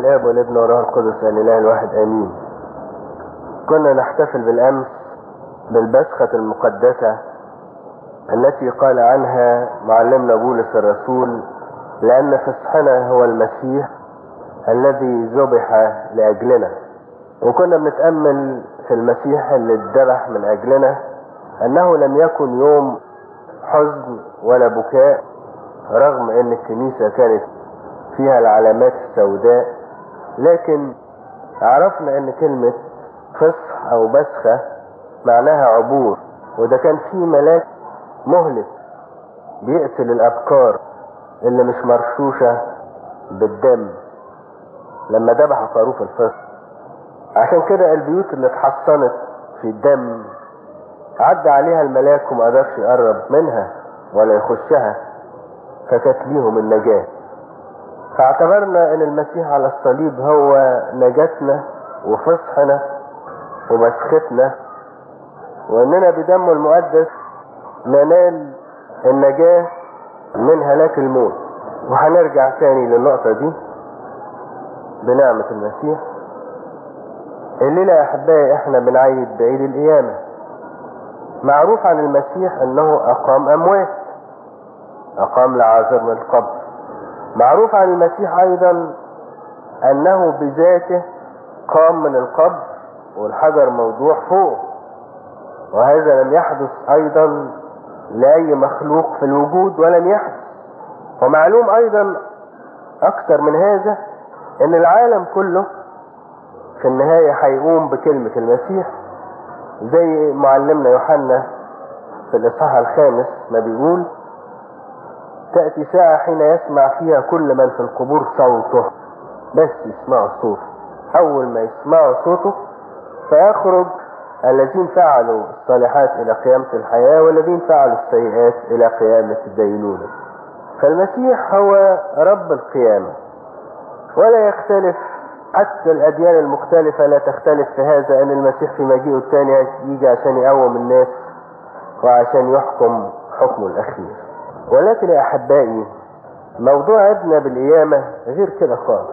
الاب والابن والروح القدس الاله الواحد آمين. كنا نحتفل بالأمس بالبسخة المقدسة التي قال عنها معلمنا بولس الرسول لأن فصحنا هو المسيح الذي ذبح لأجلنا. وكنا بنتأمل في المسيح اللي اتذبح من أجلنا أنه لم يكن يوم حزن ولا بكاء رغم إن الكنيسة كانت فيها العلامات السوداء. لكن عرفنا إن كلمة فصح أو بسخة معناها عبور وده كان في ملاك مهلك بيقتل الافكار اللي مش مرشوشة بالدم لما ذبحوا خروف الفصح عشان كده البيوت اللي اتحصنت في الدم عدى عليها الملاك وما قدرش يقرب منها ولا يخشها فكانت ليهم النجاة. فاعتبرنا إن المسيح على الصليب هو نجاتنا وفصحنا ومسختنا وإننا بدمه المقدس ننال النجاة من هلاك الموت. وهنرجع تاني للنقطة دي بنعمة المسيح. الليلة يا أحبائي إحنا بنعيد بعيد القيامة. معروف عن المسيح إنه أقام أموات أقام لعازر من القبر معروف عن المسيح أيضا أنه بذاته قام من القبر والحجر موضوع فوق وهذا لم يحدث أيضا لأي مخلوق في الوجود ولم يحدث. ومعلوم أيضا أكثر من هذا إن العالم كله في النهاية هيقوم بكلمة المسيح زي معلمنا يوحنا في الإصحاح الخامس ما بيقول تأتي ساعة حين يسمع فيها كل من في القبور صوته. بس يسمعوا صوته. أول ما يسمعوا صوته فيخرج الذين فعلوا الصالحات إلى قيامة الحياة والذين فعلوا السيئات إلى قيامة الدينونة. فالمسيح هو رب القيامة. ولا يختلف حتى الأديان المختلفة لا تختلف في هذا أن المسيح في مجيئه الثاني يجي عشان يقوم الناس وعشان يحكم حكمه الأخير. ولكن يا أحبائي موضوع عدنا بالقيامة غير كده خالص.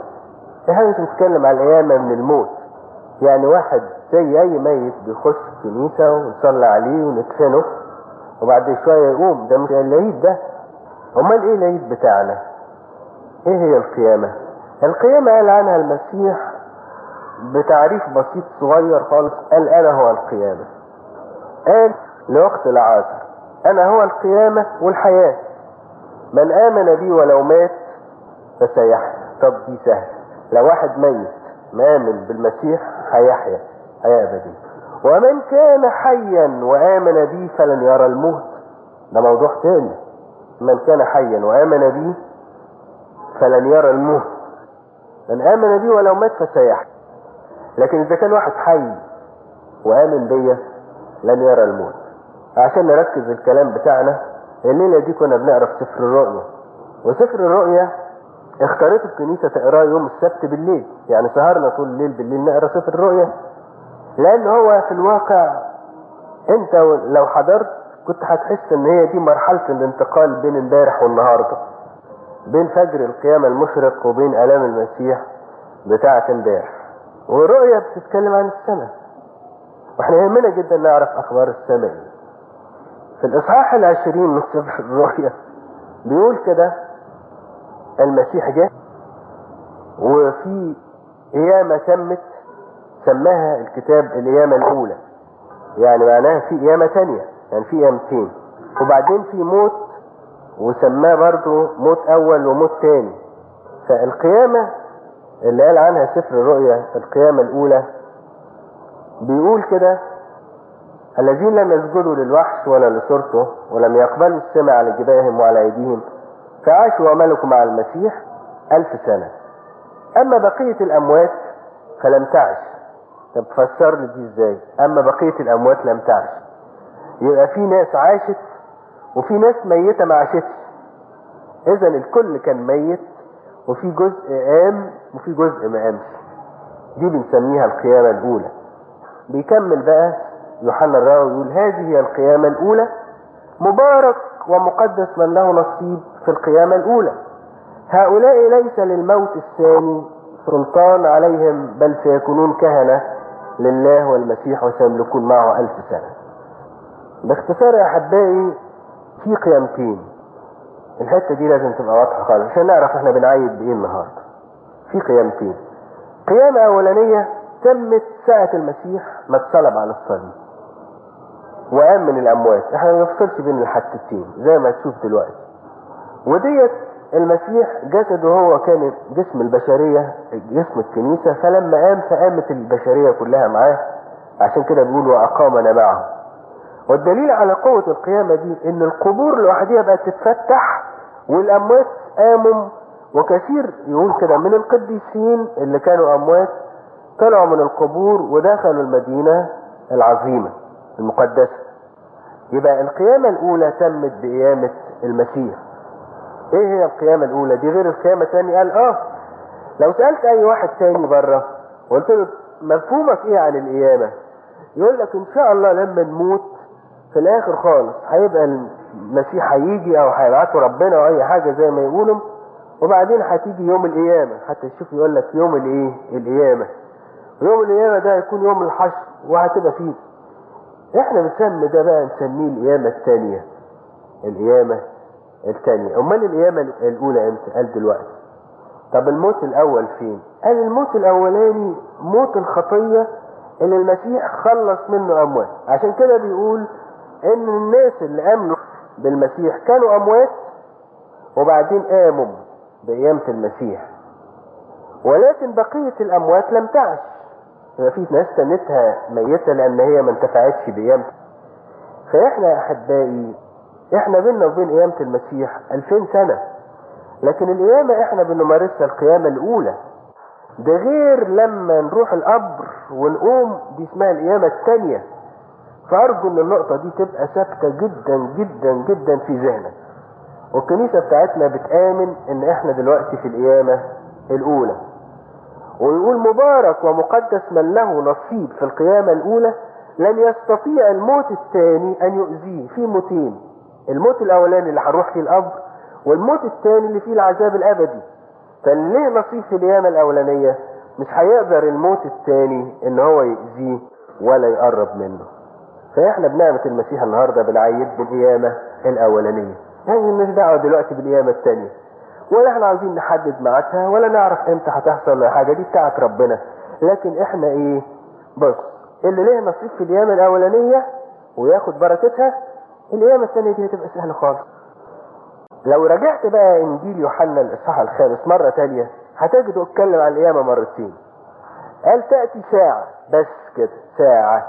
إحنا مش بنتكلم على القيامة من الموت. يعني واحد زي أي ميت بيخش الكنيسة ونصلي عليه وندفنه وبعد شوية يقوم ده مش العيد ده. أمال إيه العيد بتاعنا؟ إيه هي القيامة؟ القيامة قال عنها المسيح بتعريف بسيط صغير خالص قال أنا هو القيامة. قال لوقت العصر أنا هو القيامة والحياة. من آمن بي ولو مات فسيحيا. طب دي سهل لو واحد ميت مآمن بالمسيح هيحيا حياة أبدية ومن كان حيا وآمن بي فلن يرى الموت. ده موضوع تاني. من كان حيا وآمن بي فلن يرى الموت. من آمن بي ولو مات فسيحيا. لكن إذا كان واحد حي وآمن بيا لن يرى الموت. عشان نركز الكلام بتاعنا الليلة دي كنا بنقرا في سفر الرؤيا وسفر الرؤيا اختارته الكنيسة تقراه يوم السبت بالليل. يعني سهرنا طول الليل بالليل نقرأ سفر الرؤيا لأن هو في الواقع أنت لو حضرت كنت هتحس إن هي دي مرحلة الانتقال بين امبارح والنهاردة. بين فجر القيامة المشرق وبين ألام المسيح بتاعة امبارح. والرؤيا بتتكلم عن السماء. وإحنا يهمنا جدا نعرف أخبار السماء. في الإصحاح العشرين من سفر الرؤيا بيقول كده المسيح جه وفي قيامة تمت سماها الكتاب القيامة الأولى. يعني معناها في قيامة تانية يعني في قيامتين. وبعدين في موت وسماه برضو موت أول وموت تاني. فالقيامة اللي قال عنها سفر الرؤيا القيامة الأولى بيقول كده الذين لم يسجدوا للوحش ولا لصورته ولم يقبلوا السمع على جباههم وعلى أيديهم فعاشوا وملكوا مع المسيح ألف سنة. أما بقية الأموات فلم تعش. طب فسر لي دي إزاي؟ أما بقية الأموات لم تعش. يبقى في ناس عاشت وفي ناس ميتة ما عاشتش. إذا الكل كان ميت وفي جزء قام وفي جزء ما قامش دي بنسميها القيامة الأولى. بيكمل بقى يوحنا الراوي يقول هذه هي القيامة الأولى. مبارك ومقدس من له نصيب في القيامة الأولى. هؤلاء ليس للموت الثاني سلطان عليهم بل سيكونون كهنة لله والمسيح وسيملكون معه ألف سنة. باختصار يا أحبائي في قيامتين. الحتة دي لازم تبقى واضحة خالص عشان نعرف إحنا بنعيد بإيه النهاردة. في قيامتين. قيامة أولانية تمت ساعة المسيح ما اتصلب على الصليب. وقام من الأموات. إحنا ما نفصلش بين الحادثتين زي ما تشوف دلوقتي. وديت المسيح جسده هو كان جسم البشرية جسم الكنيسة فلما قام فقامت البشرية كلها معاه. عشان كده بيقول وأقامنا معه والدليل على قوة القيامة دي إن القبور لوحدها بقت تتفتح والأموات قاموا. وكثير يقول كده من القديسين اللي كانوا أموات طلعوا من القبور ودخلوا المدينة العظيمة. المقدسة يبقى القيامة الأولى تمت بقيامة المسيح. إيه هي القيامة الأولى؟ دي غير القيامة الثانية. قال آه لو سألت أي واحد تاني بره وقلت له مفهومك إيه عن القيامة؟ يقول لك إن شاء الله لما نموت في الآخر خالص هيبقى المسيح هيجي أو هيبعته ربنا أو أي حاجة زي ما يقولوا وبعدين هتيجي يوم القيامة. حتى تشوف يقول لك يوم الإيه؟ القيامة. ويوم القيامة ده هيكون يوم الحشر وهتبقى فيه إحنا بنسمي ده بقى نسميه القيامة الثانية. القيامة الثانية. أمال القيامة الأولى إمتى؟ قال دلوقتي. طب الموت الأول فين؟ قال الموت الأولاني موت الخطية اللي المسيح خلص منه أموات. عشان كده بيقول إن الناس اللي آمنوا بالمسيح كانوا أموات وبعدين قاموا بقيامة المسيح. ولكن بقية الأموات لم تعش. في ناس تنتها ميتة لأن هي ما انتفعتش بقيامته فإحنا يا أحبائي إحنا بينا وبين قيامة المسيح 2000 سنة. لكن القيامة إحنا بنمارسها القيامة الأولى. ده غير لما نروح القبر ونقوم دي اسمها القيامة الثانية فأرجو إن النقطة دي تبقى ثابتة جدا جدا جدا في ذهنك والكنيسة بتاعتنا بتآمن إن إحنا دلوقتي في القيامة الأولى. ويقول مبارك ومقدس من له نصيب في القيامة الأولى لن يستطيع الموت الثاني أن يؤذيه. في موتين. الموت الأولاني اللي هنروح فيه القبر والموت الثاني اللي فيه العذاب الأبدي. فاللي ليه نصيب في القيامة الأولانية؟ مش هيقدر الموت الثاني إن هو يأذيه ولا يقرب منه. فاحنا بنعمة المسيح النهاردة بنعيد بالقيامة الأولانية. يعني مش دعوة دلوقتي بالقيامة الثانية. ولا إحنا عايزين نحدد ميعادها ولا نعرف إمتى هتحصل ولا حاجة دي بتاعت ربنا. لكن إحنا إيه؟ بص اللي ليه نصيب في القيامة الأولانية وياخد بركتها القيامة الثانية دي هتبقى سهلة خالص. لو رجعت بقى إنجيل يوحنا الإصحاح الخامس مرة تانية هتجده اتكلم عن القيامة مرتين. قال تأتي ساعة بس كده ساعة.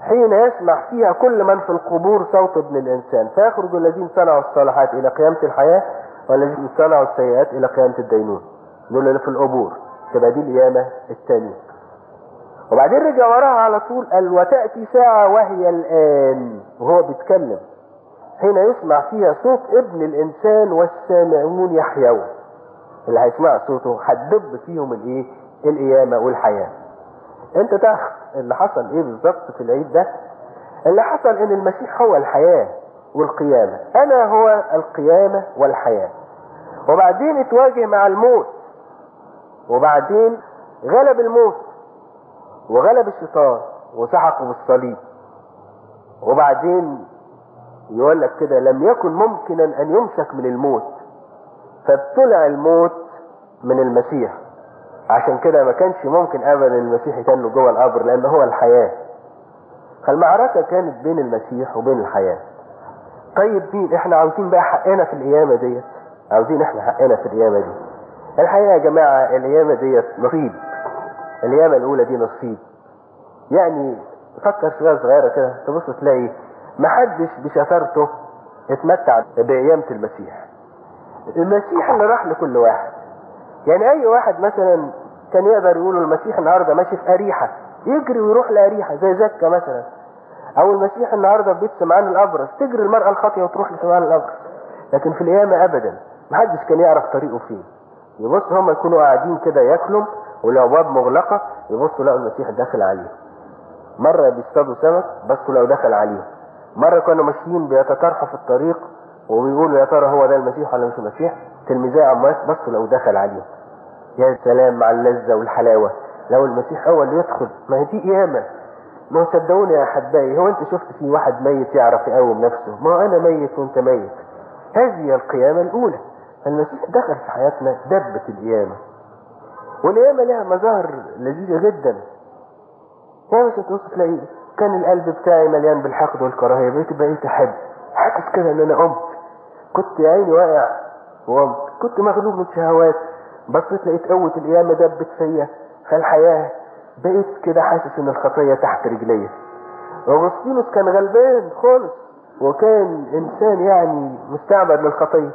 حين يسمع فيها كل من في القبور صوت ابن الإنسان فيخرج الذين صنعوا الصالحات إلى قيامة الحياة والذين صنعوا السيئات إلى قيامة الدينون. دول اللي في القبور. تبقى دي القيامة الثانية وبعدين رجع وراها على طول قال وتأتي ساعة وهي الآن. وهو بيتكلم. حين يسمع فيها صوت ابن الإنسان والسامعون يحيون. اللي هيسمع صوته هتدب فيهم الإيه؟ القيامة والحياة. أنت تعرف اللي حصل إيه بالظبط في العيد ده؟ اللي حصل إن المسيح هو الحياة. والقيامة. أنا هو القيامة والحياة. وبعدين اتواجه مع الموت. وبعدين غلب الموت. وغلب الشيطان. وسحقه بالصليب. وبعدين يقول لك كده لم يكن ممكنا أن يمسك من الموت. فابتلع الموت من المسيح. عشان كده ما كانش ممكن ابدا المسيح يتنه جوه القبر لأن هو الحياة. فالمعركة كانت بين المسيح وبين الحياة. طيب مين إحنا عاوزين بقى حقنا في القيامه ديت. عاوزين إحنا حقنا في القيامه دي. الحقيقة يا جماعة القيامه ديت نصيب. القيامه الأولى دي نصيب. يعني فكر شوية صغيرة كده تبص تلاقي محدش بشطارته اتمتع بقيامه المسيح. المسيح اللي راح لكل واحد. يعني أي واحد مثلا كان يقدر يقول المسيح النهارده ماشي في أريحة يجري ويروح لأريحة زي زكا مثلا. أو المسيح النهارده في بيت سمعان الابرص تجري المرأة الخاطيه وتروح لسمعان الابرص لكن في القيامة ابدا محدش كان يعرف طريقه فين يبص هم يكونوا قاعدين كده ياكلوا والابواب مغلقة يبصوا لقوا المسيح داخل عليهم مرة بيصطادوا سمك بصوا لقوا دخل عليهم مرة كانوا ماشيين بيتطرحوا في الطريق وبيقولوا يا ترى هو ده المسيح ولا مش المسيح؟ تلميذي عمواس بصوا لو دخل عليهم يا سلام على اللذة والحلاوة. لو المسيح هو اللي يدخل ما هي دي قيامة. ما صدقوني يا احبائي هو انت شفت في واحد ميت يعرف يقوم نفسه؟ ما أنا ميت وأنت ميت. هذه القيامة الأولى. المسيح دخل في حياتنا دبة القيامة. والقيامة لها مظاهر لذيذة جدا. يعني تبص تلاقي كان القلب بتاعي مليان بالحقد والكراهية. بقيت بقيت احب حاسس كده إن أنا قمت. كنت يا عيني واقع وقمت. كنت مغلوب من شهوات. بصيت لقيت قوة القيامة دبت فيا فالحياة بقيت كده حاسس إن الخطية تحت رجليا. اغسطينوس كان غلبان خالص وكان إنسان يعني مستعبد للخطية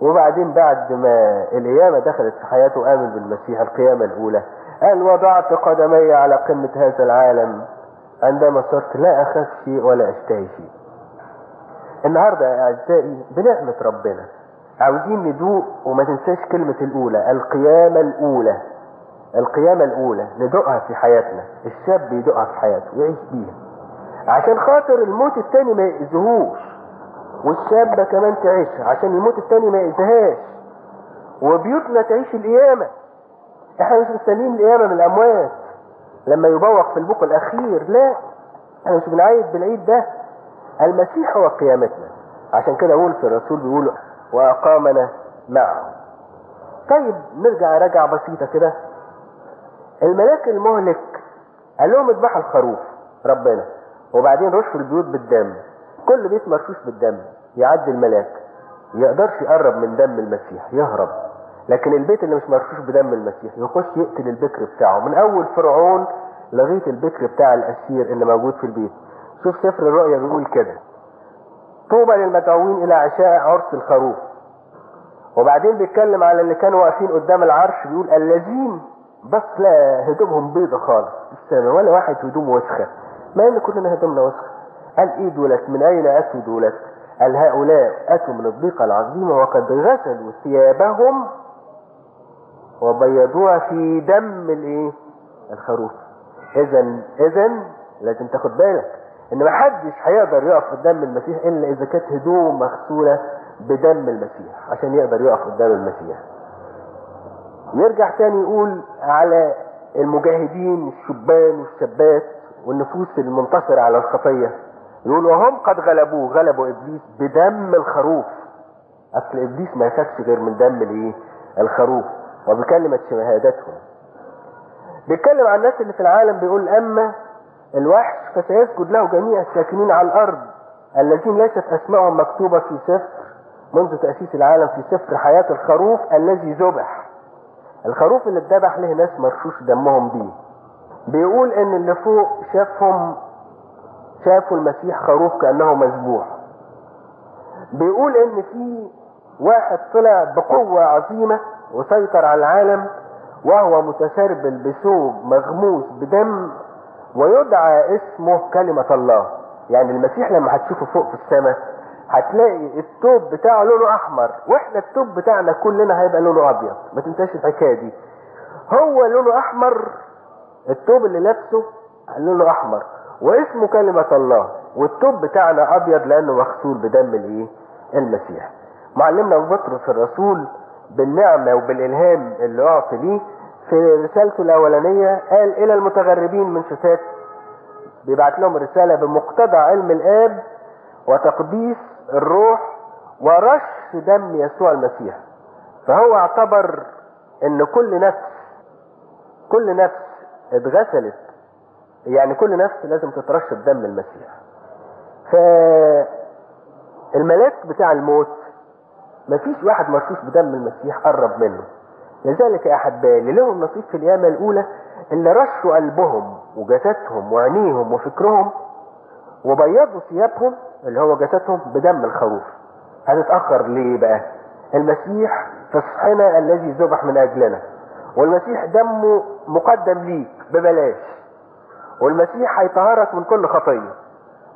وبعدين بعد ما القيامة دخلت في حياته وآمن بالمسيح القيامة الأولى. قال وضعت قدمي على قمة هذا العالم. عندما صرت لا أخاف شيء ولا أشتهي شيء. النهاردة يا أعزائي بنعمة ربنا. عاوزين ندوق وما تنساش كلمة الأولى القيامة الأولى. القيامة الأولى ندوقها في حياتنا الشاب يدوقها في حياته ويعيش بيها. عشان خاطر الموت التاني ما يأذيهوش والشابة كمان تعيش عشان الموت التاني ما يأذيهاش. وبيوتنا تعيش القيامة. إحنا مش مستنيين القيامة من الأموات. لما يبوق في البوق الأخير لا. إحنا مش بنعيد بالعيد ده. المسيح هو قيامتنا. عشان كده أقول في الرسول بيقول وأقامنا معه. طيب نرجع رجعة بسيطة كده. الملاك المهلك قال لهم اذبحوا الخروف ربنا. وبعدين رشوا البيوت بالدم. كل بيت مرشوش بالدم يعدي الملاك. يقدرش يقرب من دم المسيح يهرب. لكن البيت اللي مش مرشوش بدم المسيح يخش يقتل البكر بتاعه. من أول فرعون لغايه البكر بتاع الأسير اللي موجود في البيت. شوف سفر الرؤيا بيقول كده. طوبى للمدعوين إلى عشاء عرس الخروف. وبعدين بيتكلم على اللي كانوا واقفين قدام العرش بيقول الذين بس لا هدومهم بيضة خالص السماء ولا واحد هدومه وسخة. ما إن كلنا هدومنا وسخة. قال إيه دولت؟ من أين أتوا دولت؟ قال هؤلاء أتوا من الضيقة العظيمة وقد غسلوا ثيابهم وبيضوها في دم الإيه؟ الخروف. اذا اذا لازم تاخد بالك إن ما حدش هيقدر يقف قدام المسيح إلا إذا كانت هدوم مغسولة بدم المسيح عشان يقدر يقف قدام المسيح. يرجع تاني يقول على المجاهدين الشبان والشابات والنفوس المنتصرة على الخطية. يقول وهم قد غلبوه غلبوا إبليس بدم الخروف. أصل إبليس ما يخافش غير من دم الإيه؟ الخروف. وبكلمة شهادتهم بيتكلم عن الناس اللي في العالم بيقول أما الوحش فسيسجد له جميع الساكنين على الأرض الذين ليست اسمائهم مكتوبة في سفر منذ تأسيس العالم في سفر حياة الخروف الذي ذبح. الخروف اللي اتذبح له ناس مرشوش دمهم بيه. بيقول إن اللي فوق شافهم شافوا المسيح خروف كأنه مذبوح. بيقول إن في واحد طلع بقوة عظيمة وسيطر على العالم وهو متسربل بثوب مغموس بدم ويدعى اسمه كلمة الله. يعني المسيح لما هتشوفه فوق في السماء هتلاقي التوب بتاعه لونه أحمر وإحنا التوب بتاعنا كلنا هيبقى لونه أبيض. ما تنساش الحكاية دي. هو لونه أحمر التوب اللي لابسه لونه أحمر. واسمه كلمة الله. والتوب بتاعنا أبيض لأنه مغسول بدم الإيه؟ المسيح. معلمنا أبو بطرس الرسول بالنعمة وبالإلهام اللي اعطي ليه في رسالته الأولانية قال إلى المتغربين من شتات بيبعت لهم رسالة بمقتضى علم الآب وتقديس الروح ورش دم يسوع المسيح. فهو اعتبر إن كل نفس كل نفس اتغسلت. يعني كل نفس لازم تترش بدم المسيح. فالملاك بتاع الموت مفيش واحد مرشوش بدم المسيح قرب منه. لذلك يا أحبائي لهم نصيب في القيامه الأولى اللي رشوا قلبهم وجسدهم وعينيهم وفكرهم وبيضوا ثيابهم اللي هو جسدهم بدم الخروف. هتتاخر ليه بقى؟ المسيح فصحنا الذي ذبح من أجلنا. والمسيح دمه مقدم ليك ببلاش. والمسيح هيطهرك من كل خطية.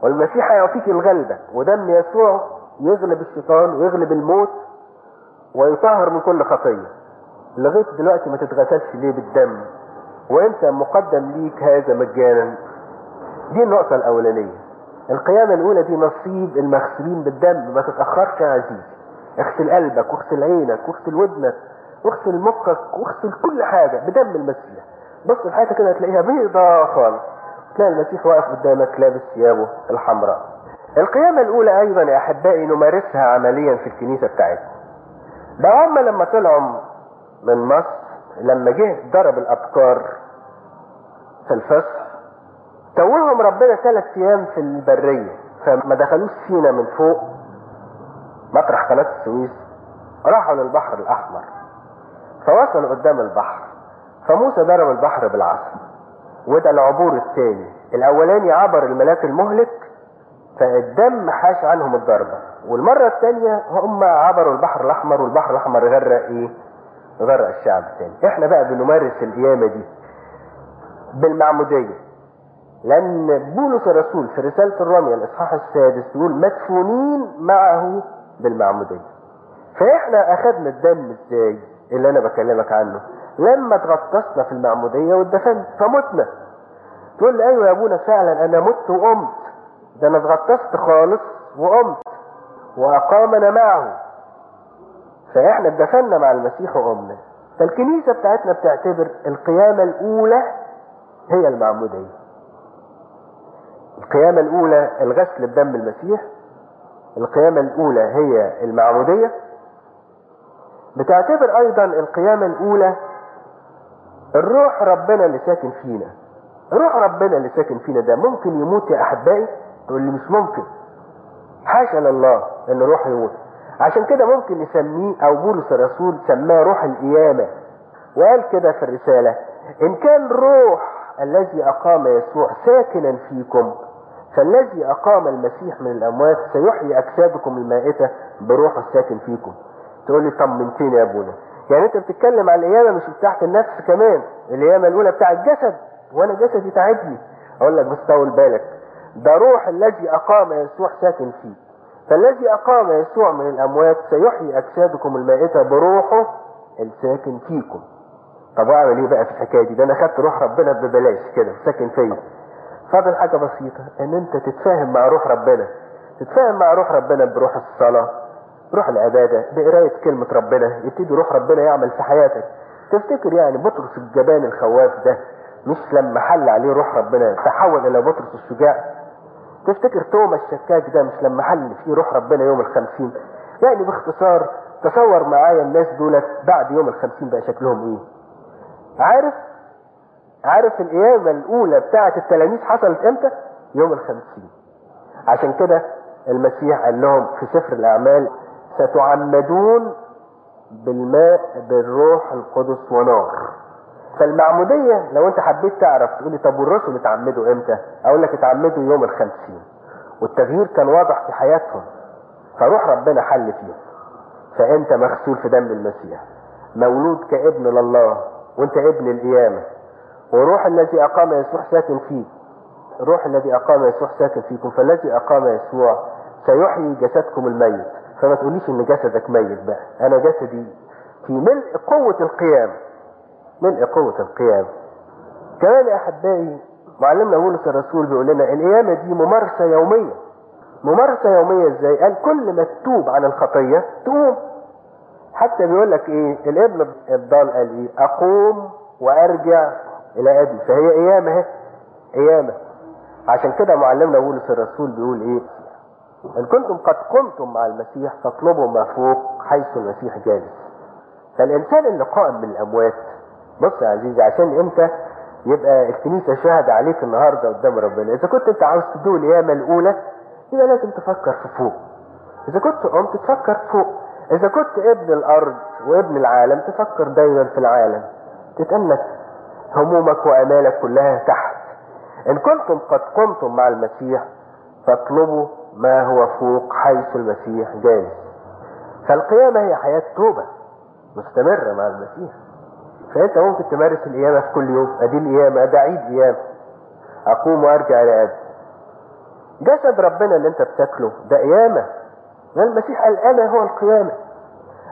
والمسيح هيعطيك الغلبة. ودم يسوع يغلب الشيطان ويغلب الموت ويطهر من كل خطية. لغاية دلوقتي ما تتغسلش ليه بالدم؟ وانت مقدم ليك هذا مجانا. دي النقطة الأولانية. القيامة الأولى دي نصيب المغسولين بالدم ما تتأخرش يا عزيزي. اغسل قلبك واغسل عينك واغسل ودنك واغسل مخك واغسل كل حاجة بدم المسيح. بص الحياة كده تلاقيها بيضة خالص. تلاقي المسيح واقف قدامك لابس ثيابه الحمراء. القيامة الأولى أيضا يا أحبائي نمارسها عمليا في الكنيسة بتاعتنا. ده هم لما طلعوا من مصر لما جه ضرب الأبكار في الفصح توهم ربنا ثلاث أيام في البرية فما دخلوش سينا من فوق. مطرح قناة السويس راحوا للبحر الأحمر فوصلوا قدام البحر فموسى ضرب البحر بالعصا وده العبور الثاني. الأولاني عبر الملاك المهلك فالدم حاش عنهم الضربة. والمرة الثانية هم عبروا البحر الأحمر والبحر الأحمر غرق إيه؟ غرق الشعب الثاني. إحنا بقى بنمارس القيامة دي بالمعمودية. لأن بولس الرسول في رسالة الرمية الإصحاح السادس يقول مدفونين معه بالمعمودية. فإحنا أخذنا الدم إزاي؟ اللي أنا بكلمك عنه. لما اتغطسنا في المعمودية واتدفنت فمتنا. تقول لي أيوة يا أبونا فعلا أنا مت وقمت. ده أنا اتغطست خالص وقمت. وأقامنا معه. فإحنا اتدفنا مع المسيح وقمنا. فالكنيسة بتاعتنا بتعتبر القيامة الأولى هي المعمودية. القيامة الأولى الغسل بدم المسيح القيامة الأولى هي المعمودية بتعتبر أيضا القيامة الأولى الروح ربنا اللي ساكن فينا. روح ربنا اللي ساكن فينا ده ممكن يموت يا أحبائي؟ تقول لي مش ممكن. حاشا لله إن روح يموت. عشان كده ممكن نسميه أو بولس الرسول سماه روح القيامة. وقال كده في الرسالة إن كان روح الذي أقام يسوع ساكنا فيكم فالذي أقام المسيح من الأموات سيحيي اجسادكم المائتة بروحه الساكن فيكم. تقول لي طمنتني يا ابونا يعني أنت بتتكلم على القيامة مش بتاعت النفس كمان. القيامة الأولى بتاع الجسد وأنا جسدي تعبني. أقول لك بس طول بالك. ده روح الذي أقام يسوع ساكن فيه. فالذي أقام يسوع من الأموات سيحيي اجسادكم المائتة بروحه الساكن فيكم. طب أعمل إيه بقى في الحكاية دي؟ ده أنا خدت روح ربنا ببلاش كده ساكن فيا. فاضل حاجة بسيطة إن أنت تتفاهم مع روح ربنا. تتفاهم مع روح ربنا بروح الصلاة بروح العبادة بقراية كلمة ربنا يبتدي روح ربنا يعمل في حياتك. تفتكر يعني بطرس الجبان الخواف ده مش لما حل عليه روح ربنا تحول إلى بطرس الشجاع؟ تفتكر توما الشكاك ده مش لما حل فيه روح ربنا يوم الخمسين؟ يعني باختصار تصور معايا الناس دولت بعد يوم الخمسين بقى شكلهم إيه؟ عارف؟ عارف القيامة الأولى بتاعة التلاميذ حصلت إمتى؟ يوم الخمسين عشان كده المسيح قال لهم في سفر الأعمال ستعمدون بالماء بالروح القدس ونار. فالمعمودية لو أنت حبيت تعرف تقولي طب والرسل اتعمدوا إمتى؟ أقول لك اتعمدوا يوم الخمسين والتغيير كان واضح في حياتهم. فروح ربنا حل فيهم. فأنت مغسول في دم المسيح. مولود كابن لله. وأنت ابن القيامة. وروح الذي أقام يسوع ساكن فيك الروح الذي أقام يسوع ساكن فيكم فالذي أقام يسوع سيحيي جسدكم الميت. فما تقوليش إن جسدك ميت بقى. أنا جسدي في ملء قوة القيامة ملء قوة القيامة كمان يا أحبائي معلمنا بولس الرسول بيقول لنا القيامة دي ممارسة يومية. ممارسة يومية إزاي؟ قال كل ما تتوب عن الخطية تقوم. حتى بيقول لك إيه؟ الابن الضال قال إيه؟ أقوم وأرجع إلى أبي. فهي قيامة اهي قيامة عشان كده معلمنا بولس الرسول بيقول إيه؟ إن كنتم قد قمتم مع المسيح فاطلبوا ما فوق حيث المسيح جالس. فالإنسان اللي قائم من الاموات بص يا عزيزي عشان انت يبقى الكنيسة شاهد عليك النهاردة قدام ربنا. إذا كنت أنت عاوز تدوق القيامة الأولى يبقى لازم تفكر في فوق. إذا كنت قمت تفكر فوق. إذا كنت ابن الأرض وابن العالم تفكر دايما في العالم. تتأنك همومك وأمالك كلها تحت. إن كنتم قد قمتم مع المسيح فاطلبوا ما هو فوق حيث المسيح جالس. فالقيامة هي حياة توبة مستمرة مع المسيح. فأنت ممكن تمارس القيامة في كل يوم. أدي القيامة ده عيد قيامة أقوم وأرجع إلى جسد ربنا اللي أنت بتاكله ده قيامة. المسيح قال أنا هو القيامة.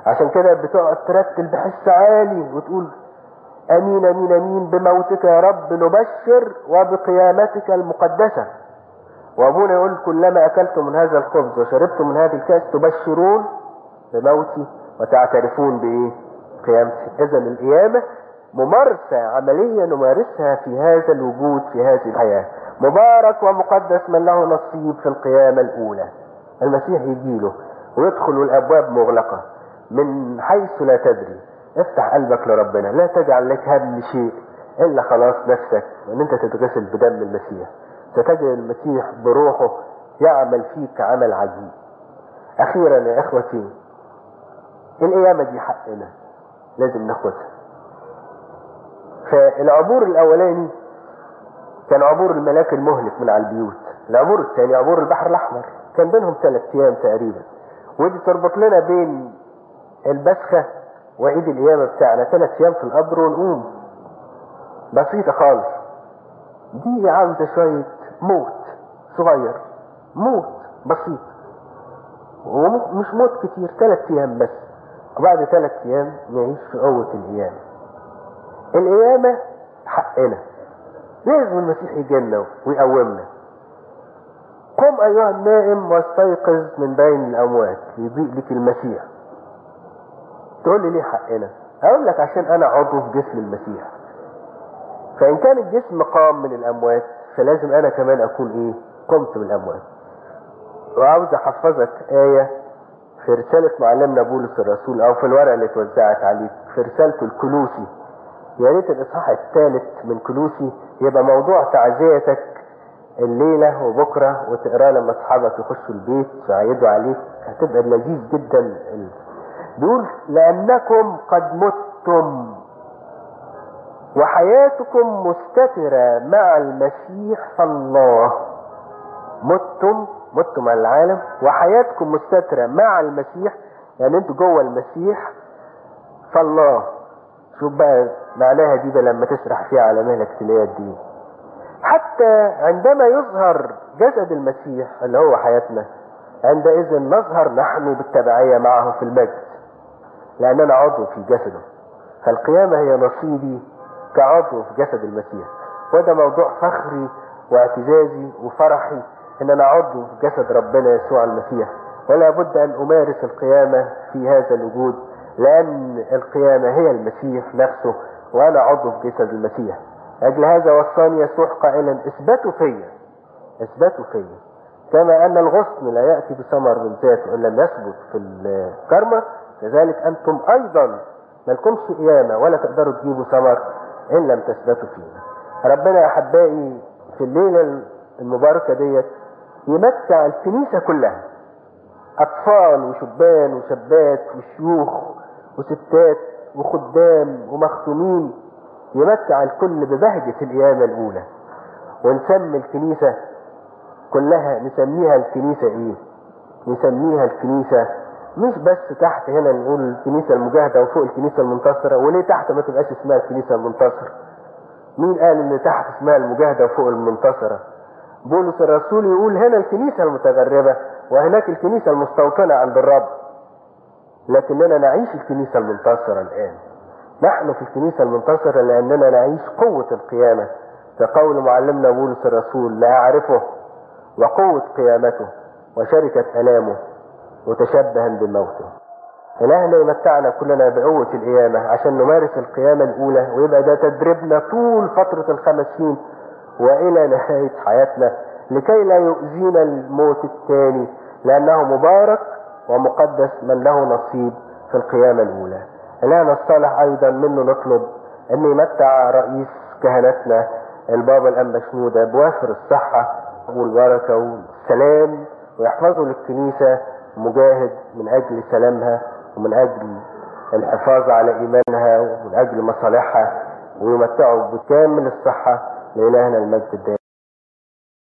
عشان كده بتقعد ترتل بحس عالي وتقول أمين أمين أمين بموتك يا رب نبشر وبقيامتك المقدسة. وأبونا يقول كلما أكلتم من هذا الخبز وشربتم من هذه الكاس تبشرون بموتي وتعترفون بإيه؟ قيامتي اذا القيامة ممارسة عملية نمارسها في هذا الوجود في هذه الحياة. مبارك ومقدس من له نصيب في القيامة الأولى. المسيح يجيله ويدخل الأبواب مغلقة. من حيث لا تدري. افتح قلبك لربنا لا تجعل لك هم شيء إلا خلاص نفسك وأن أنت تتغسل بدم المسيح. ستجد المسيح بروحه يعمل فيك عمل عجيب. أخيرا يا إخوتي القيامة دي حقنا لازم ناخدها. فالعبور الأولاني كان عبور الملاك المهلك من على البيوت. العبور الثاني عبور البحر الأحمر. كان بينهم ثلاث أيام تقريبا. ودي تربط لنا بين البسخة وعيد القيامة بتاعنا ثلاث أيام في القبر ونقوم بسيطة خالص. دي عاوزة شوية موت صغير. موت بسيط. ومش موت كتير ثلاث أيام بس. وبعد ثلاث أيام نعيش في قوة القيامة القيامة حقنا. لازم المسيح يجينا ويقومنا. قم أيها النائم واستيقظ من بين الأموات. يضيء لك المسيح. تقول لي ليه حقنا؟ أقول لك عشان أنا عضو في جسم المسيح. فإن كان الجسم قام من الأموات فلازم أنا كمان أكون إيه؟ قمت من الأموات. وعاوز أحفظك آية في رسالة معلمنا بولس الرسول أو في الورقة اللي اتوزعت عليك في رسالته الكلوسي يا ريت الإصحاح الثالث من كلوسي يبقى موضوع تعزيتك الليلة وبكرة وتقراه لما أصحابك يخشوا البيت ويعيدوا عليك. هتبقى لذيذ جدا بيقول لأنكم قد متم وحياتكم مستترة مع المسيح الله. متم متم على العالم. وحياتكم مستترة مع المسيح يعني أنتوا جوه المسيح فالله شوف بقى معناها دي لما تسرح فيها على مهلك تلاقيها دي. حتى عندما يظهر جسد المسيح اللي هو حياتنا عندئذ نظهر نحن بالتبعية معه في المجد. لأننا عضو في جسده فالقيامة هي نصيبي كعضو في جسد المسيح. وده موضوع فخري واعتزازي وفرحي إن أنا عضو في جسد ربنا يسوع المسيح. ولا بد أن أمارس القيامة في هذا الوجود لأن القيامة هي المسيح نفسه وأنا عضو في جسد المسيح. أجل هذا وصاني يسوع قائلا اثبتوا فيا. اثبتوا فيا. كما أن الغصن لا يأتي بثمر من ذاته إن لم يثبت في الكرمة كذلك أنتم أيضا ما لكمش قيامة ولا تقدروا تجيبوا ثمر إن لم تثبتوا فينا ربنا يا أحبائي في الليلة المباركة ديت يمتع الكنيسة كلها. أطفال وشبان وشابات وشيوخ وستات وخدام ومختومين. يمتع الكل ببهجة القيامة الأولى. ونسمي الكنيسة كلها نسميها الكنيسة إيه؟ نسميها الكنيسة مش بس تحت هنا نقول الكنيسة المجاهدة وفوق الكنيسة المنتصرة وليه تحت ما تبقاش اسمها الكنيسة المنتصرة؟ مين قال إن تحت اسمها المجاهدة وفوق المنتصرة؟ بولس الرسول يقول هنا الكنيسة المتغربة وهناك الكنيسة المستوطنة عند الرب. لكننا نعيش الكنيسة المنتصرة الآن. نحن في الكنيسة المنتصرة لأننا نعيش قوة القيامة. كقول معلمنا بولس الرسول لا أعرفه وقوة قيامته وشركة ألامه متشبها بموته. إلهنا يمتعنا كلنا بقوة القيامة عشان نمارس القيامة الأولى ويبقى ده تدريبنا طول فترة الخمسين وإلى نهاية حياتنا لكي لا يؤذينا الموت الثاني لأنه مبارك ومقدس من له نصيب في القيامة الأولى. إلهنا الصالح أيضا منه نطلب أن يمتع رئيس كهنتنا البابا الأنبا شنودة بوافر الصحة والبركة والسلام ويحفظه للكنيسة مجاهد من أجل سلامها ومن أجل الحفاظ على إيمانها ومن أجل مصالحها ويمتعه بكامل الصحة لإلهنا المجد الدائم.